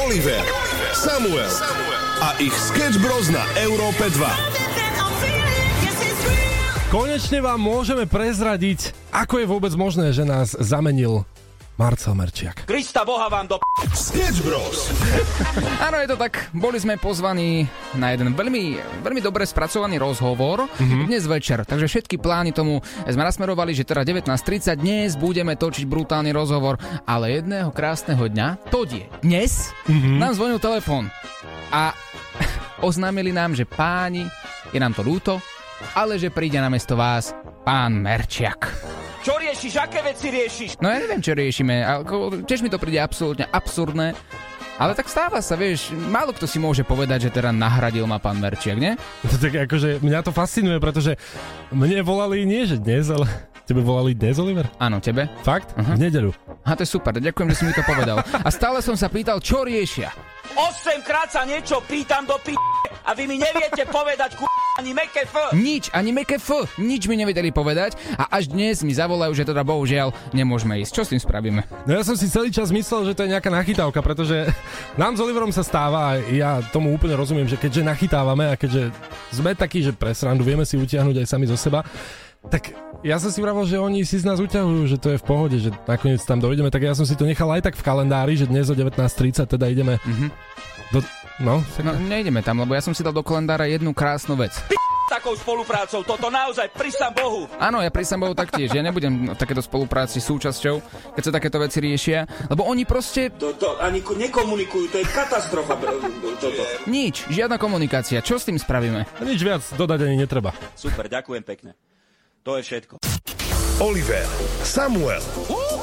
Oliver, Samuel a ich Sketch Bros na Európe 2. Konečne vám môžeme prezradiť, ako je vôbec možné, že nás zamenil Marcel Merčiak. Krista Boha vám do Sketch Bros. Áno, je to tak. Boli sme pozvaní na jeden veľmi, veľmi dobre spracovaný rozhovor mm-hmm. dnes večer. Takže všetky plány tomu sme nasmerovali, že teda 19.30 dnes budeme točiť brutálny rozhovor, ale jedného krásneho dňa, to je dnes, mm-hmm. nám zvonil telefón a oznámili nám, že páni, je nám to ľúto, ale že príde na mesto vás pán Merčiak. Čo riešiš? Aké veci riešiš? No ja neviem, čo riešime. Ako, tiež mi to príde absolútne absurdné. Ale tak stáva sa, vieš, málo kto si môže povedať, že teda nahradil ma pán Merčiak, nie? To tak akože mňa to fascinuje, pretože mne volali nie, že dnes, ale tebe volali dnes, Oliver? Áno, tebe. Fakt? Uh-huh. V nedelu. A to je super, ďakujem, že si mi to povedal. A stále som sa pýtal, čo riešia. 8 krát sa niečo pýtam do p*** a vy mi neviete povedať ku ani meké F. Nič, ani meké F, nič mi nevedeli povedať a až dnes mi zavolajú, že teda bohužiaľ nemôžeme ísť. Čo s tým spravíme? No ja som si celý čas myslel, že to je nejaká nachytávka, pretože nám s Oliverom sa stáva a ja tomu úplne rozumiem, že keďže nachytávame a keďže sme takí, že pre srandu vieme si utiahnuť aj sami zo seba, tak ja som si vravil, že oni si z nás uťahujú, že to je v pohode, že nakoniec tam dojdeme, tak ja som si to nechal aj tak v kalendári, že dnes o 19.30 teda ideme mm-hmm. do... No, no, nejdeme tam, lebo ja som si dal do kalendára jednu krásnu vec. Takou spoluprácou, toto naozaj, prisam Bohu. Áno, ja prisam Bohu taktiež, ja nebudem takéto spolupráci súčasťou, keď sa takéto veci riešia, lebo oni proste... To, to ani nekomunikujú, to je katastrofa. toto. Nič, žiadna komunikácia, čo s tým spravíme? Nič viac dodať ani netreba. Super, ďakujem pekne. To je všetko. Oliver, Samuel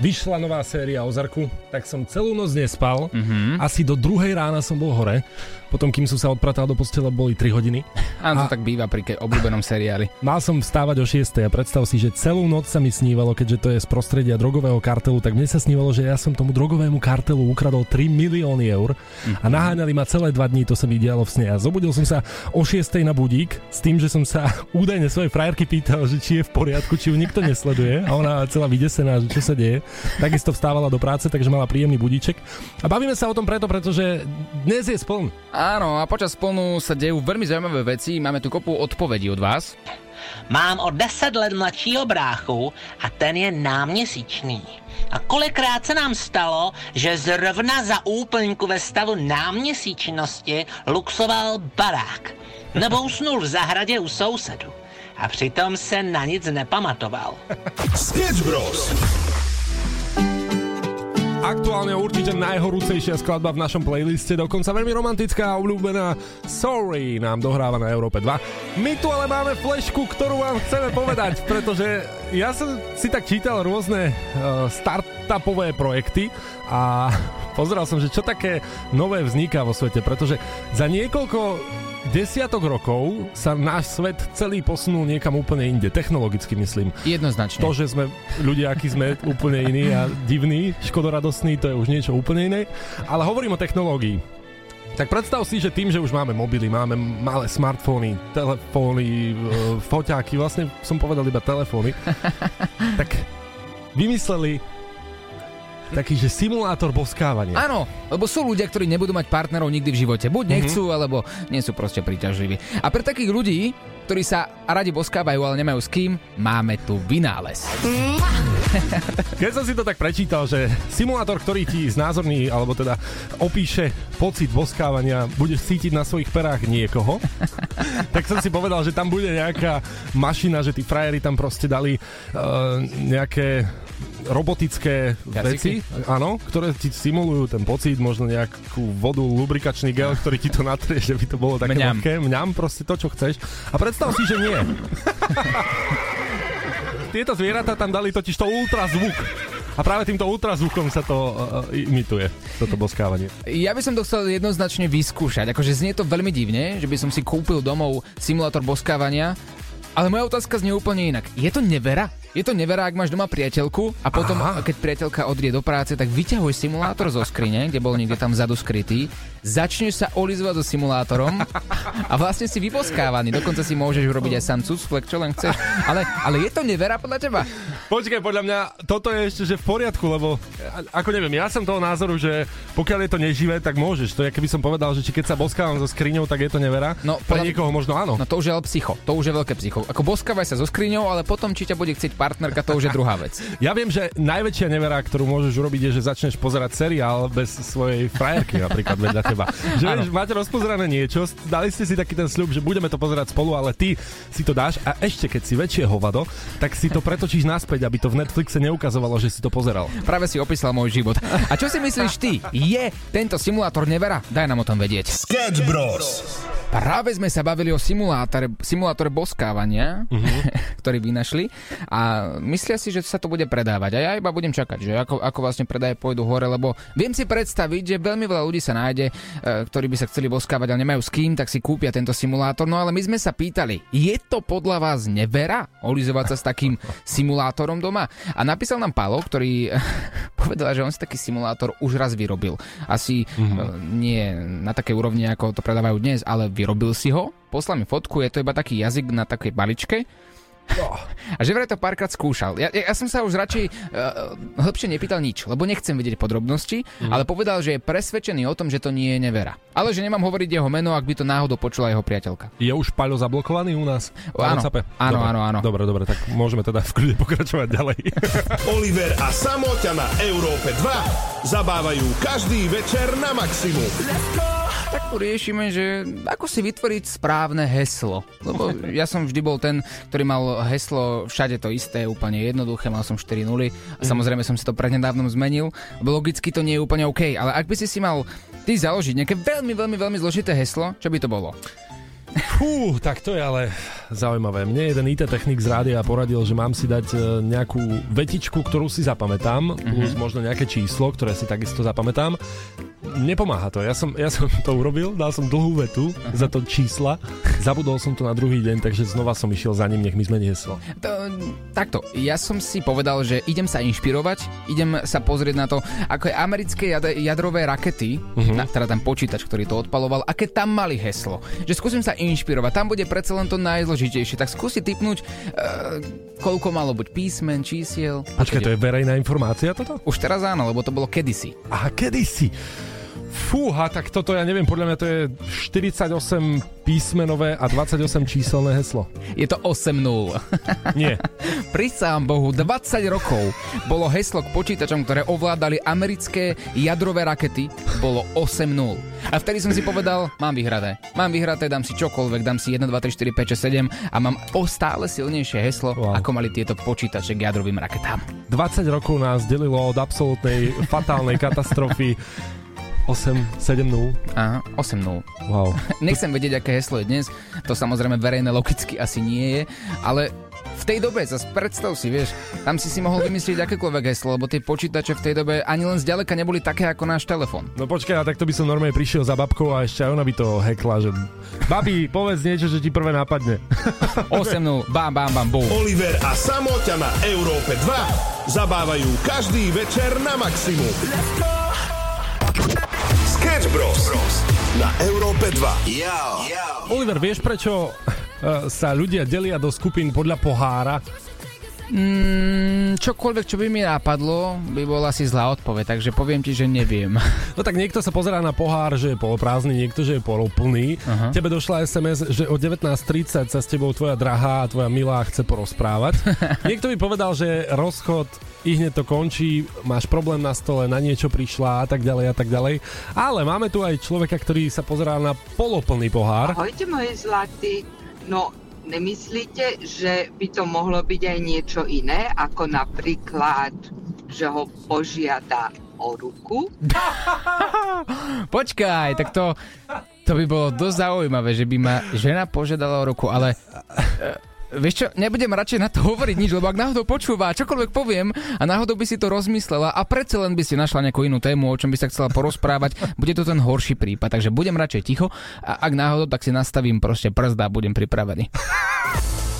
vyšla nová séria o Zarku, tak som celú noc nespal. Mm-hmm. Asi do druhej rána som bol hore. Potom, kým som sa odpratal do postela, boli 3 hodiny. Áno, to tak býva pri ke- obľúbenom seriáli. Mal som vstávať o 6 a predstav si, že celú noc sa mi snívalo, keďže to je z prostredia drogového kartelu, tak mne sa snívalo, že ja som tomu drogovému kartelu ukradol 3 milióny eur mm-hmm. a naháňali ma celé 2 dní, to sa mi dialo v sne. A zobudil som sa o 6 na budík s tým, že som sa údajne svojej frajerky pýtal, že či je v poriadku, či ju nikto nesleduje a ona celá vydesená, že čo sa deje. Takisto vstávala do práce, takže mala príjemný budíček. A bavíme sa o tom preto, pretože dnes je spln. Áno, a počas splnu sa dejú veľmi zaujímavé veci. Máme tu kopu odpovedí od vás. Mám o 10 let mladšího bráchu a ten je náměsíčný. A kolikrát se nám stalo, že zrovna za úplňku ve stavu náměsíčnosti luxoval barák. Nebo usnul v zahradě u sousedu. A přitom se na nic nepamatoval. Sketch Bros. Aktuálne určite najhorúcejšia skladba v našom playliste, dokonca veľmi romantická a obľúbená Sorry nám dohráva na Európe 2. My tu ale máme flešku, ktorú vám chceme povedať, pretože ja som si tak čítal rôzne uh, startupové projekty a pozeral som, že čo také nové vzniká vo svete, pretože za niekoľko desiatok rokov sa náš svet celý posunul niekam úplne inde, technologicky myslím. Jednoznačne. To, že sme ľudia, akí sme, úplne iní a divní, škodoradosní, to je už niečo úplne iné. Ale hovorím o technológii. Tak predstav si, že tým, že už máme mobily, máme malé smartfóny, telefóny, e, foťáky, vlastne som povedal iba telefóny, tak vymysleli taký, že simulátor boskávania. Áno, lebo sú ľudia, ktorí nebudú mať partnerov nikdy v živote. Buď nechcú, mm-hmm. alebo nie sú proste príťažliví. A pre takých ľudí, ktorí sa radi boskávajú, ale nemajú s kým, máme tu vynález. Keď som si to tak prečítal, že simulátor, ktorý ti znázorní, alebo teda opíše pocit boskávania, budeš cítiť na svojich perách niekoho, tak som si povedal, že tam bude nejaká mašina, že tí frajeri tam proste dali uh, nejaké robotické veci, áno, ktoré ti simulujú ten pocit, možno nejakú vodu, lubrikačný gel, ktorý ti to natrie, že by to bolo také mňam. vlhké, mňam, proste to, čo chceš. A predstav si, že nie. Tieto zvieratá tam dali totiž to ultrazvuk. A práve týmto ultrazvukom sa to uh, imituje, toto boskávanie. Ja by som to chcel jednoznačne vyskúšať. Akože znie to veľmi divne, že by som si kúpil domov simulátor boskávania, Ale moja otázka znie úplne inak. Je to nevera? Je to nevera, ak máš doma priateľku a potom, Aha. keď priateľka odrie do práce, tak vyťahuješ simulátor zo skrine, kde bol niekde tam vzadu skrytý, začneš sa olizovať so simulátorom a vlastne si vyposkávaný. Dokonca si môžeš urobiť aj sám cucflek, čo len chceš. Ale, ale je to nevera podľa teba? Počkaj, podľa mňa toto je ešte že v poriadku, lebo ako neviem, ja som toho názoru, že pokiaľ je to neživé, tak môžeš. To je, keby som povedal, že či keď sa boskávam so skriňou, tak je to nevera. No, Pre podľa- niekoho možno áno. No to už je ale psycho. To už je veľké psycho. Ako boskávaj sa so skriňou, ale potom či ťa bude chcieť partnerka, to už je druhá vec. Ja viem, že najväčšia nevera, ktorú môžeš urobiť, je, že začneš pozerať seriál bez svojej frajerky napríklad vedľa teba. Že vieš, máte rozpozerané niečo, dali ste si taký ten sľub, že budeme to pozerať spolu, ale ty si to dáš a ešte keď si väčšie hovado, tak si to pretočíš naspäť, aby to v Netflixe neukazovalo, že si to pozeral. Práve si opísal môj život. A čo si myslíš ty? Je tento simulátor nevera? Daj nám o tom vedieť. Sketch Bros. Práve sme sa bavili o simulátore, simulátore boskávania, uh-huh. ktorý vynašli a myslia si, že sa to bude predávať. A ja iba budem čakať, že ako, ako vlastne predaje pôjdu hore, lebo viem si predstaviť, že veľmi veľa ľudí sa nájde, e, ktorí by sa chceli boskávať, ale nemajú s kým, tak si kúpia tento simulátor. No ale my sme sa pýtali, je to podľa vás nevera olizovať sa s takým simulátorom doma? A napísal nám Palo, ktorý povedal, že on si taký simulátor už raz vyrobil. Asi uh-huh. nie na takej úrovni, ako to predávajú dnes, ale vyrobil si ho, poslal mi fotku, je to iba taký jazyk na takej baličke. A že vraj to párkrát skúšal. Ja, ja, som sa už radšej uh, hĺbšie nepýtal nič, lebo nechcem vedieť podrobnosti, mm. ale povedal, že je presvedčený o tom, že to nie je nevera. Ale že nemám hovoriť jeho meno, ak by to náhodou počula jeho priateľka. Je už Paľo zablokovaný u nás? Áno, Na WhatsAppe? áno, Dobre. áno, áno. Dobre, dobre, tak môžeme teda v kľude pokračovať ďalej. Oliver a Samoťa na Európe 2 zabávajú každý večer na maximum. Tak tu riešime, že ako si vytvoriť správne heslo. Lebo ja som vždy bol ten, ktorý mal heslo všade to isté, úplne jednoduché, mal som 4 nuly a samozrejme som si to prednedávnom zmenil. Logicky to nie je úplne OK, ale ak by si si mal ty založiť nejaké veľmi, veľmi, veľmi zložité heslo, čo by to bolo? Fú, tak to je ale zaujímavé. Mne jeden IT technik z rádia poradil, že mám si dať e, nejakú vetičku, ktorú si zapamätám, plus možno nejaké číslo, ktoré si takisto zapamätám. Nepomáha to. Ja som, ja som to urobil, dal som dlhú vetu za to čísla, zabudol som to na druhý deň, takže znova som išiel za ním, nech mi zmení heslo. To, takto, ja som si povedal, že idem sa inšpirovať, idem sa pozrieť na to, ako je americké jad- jadrové rakety, uh-huh. na, teda ten počítač, ktorý to odpaloval, aké tam mali heslo. Že skúsim sa inšpirovať, tam bude predsa len to najzložitejšie, tak skúsi typnúť, uh, koľko malo byť písmen, čísiel. Počkaj, to je verejná informácia toto? Už teraz áno, lebo to bolo kedysi. Aha, kedysi. Fúha, tak toto ja neviem, podľa mňa to je 48 písmenové a 28 číselné heslo. Je to 8-0. Nie. Prisám Bohu, 20 rokov bolo heslo k počítačom, ktoré ovládali americké jadrové rakety, bolo 8-0. A vtedy som si povedal, mám vyhraté. Mám vyhraté, dám si čokoľvek, dám si 1, 2, 3, 4, 5, 6, 7 a mám o stále silnejšie heslo, Wow. ako mali tieto počítače k jadrovým raketám. 20 rokov nás delilo od absolútnej fatálnej katastrofy 8, 7, 0. Aha, 8-0. Wow. Nechcem vedieť, aké heslo je dnes, to samozrejme verejné logicky asi nie je, ale v tej dobe, zase predstav si, vieš, tam si si mohol vymyslieť akékoľvek heslo, lebo tie počítače v tej dobe ani len zďaleka neboli také ako náš telefón. No počkaj, a takto by som normálne prišiel za babkou a ešte aj ona by to hekla, že babi, povedz niečo, že ti prvé napadne. 8-0, bam, bam, bam, bum. Oliver a Samoťa na Európe 2 zabávajú každý večer na maximum. Sketch na Európe 2. Oliver, vieš prečo uh, sa ľudia delia do skupín podľa pohára? Mm, čokoľvek, čo by mi napadlo, by bola asi zlá odpoveď, takže poviem ti, že neviem. No tak niekto sa pozerá na pohár, že je poloprázdny, niekto, že je poloplný. Aha. Tebe došla SMS, že o 19.30 sa s tebou tvoja drahá a tvoja milá chce porozprávať. niekto by povedal, že rozchod i hneď to končí, máš problém na stole, na niečo prišla a tak ďalej a tak ďalej. Ale máme tu aj človeka, ktorý sa pozerá na poloplný pohár. Ahojte moje zlatý. No, nemyslíte, že by to mohlo byť aj niečo iné, ako napríklad, že ho požiada o ruku? Počkaj, tak to, to by bolo dosť zaujímavé, že by ma žena požiadala o ruku, ale... Vieš čo, nebudem radšej na to hovoriť nič, lebo ak náhodou počúva, čokoľvek poviem a náhodou by si to rozmyslela a predsa len by si našla nejakú inú tému, o čom by sa chcela porozprávať, bude to ten horší prípad, takže budem radšej ticho a ak náhodou, tak si nastavím proste brzda a budem pripravený.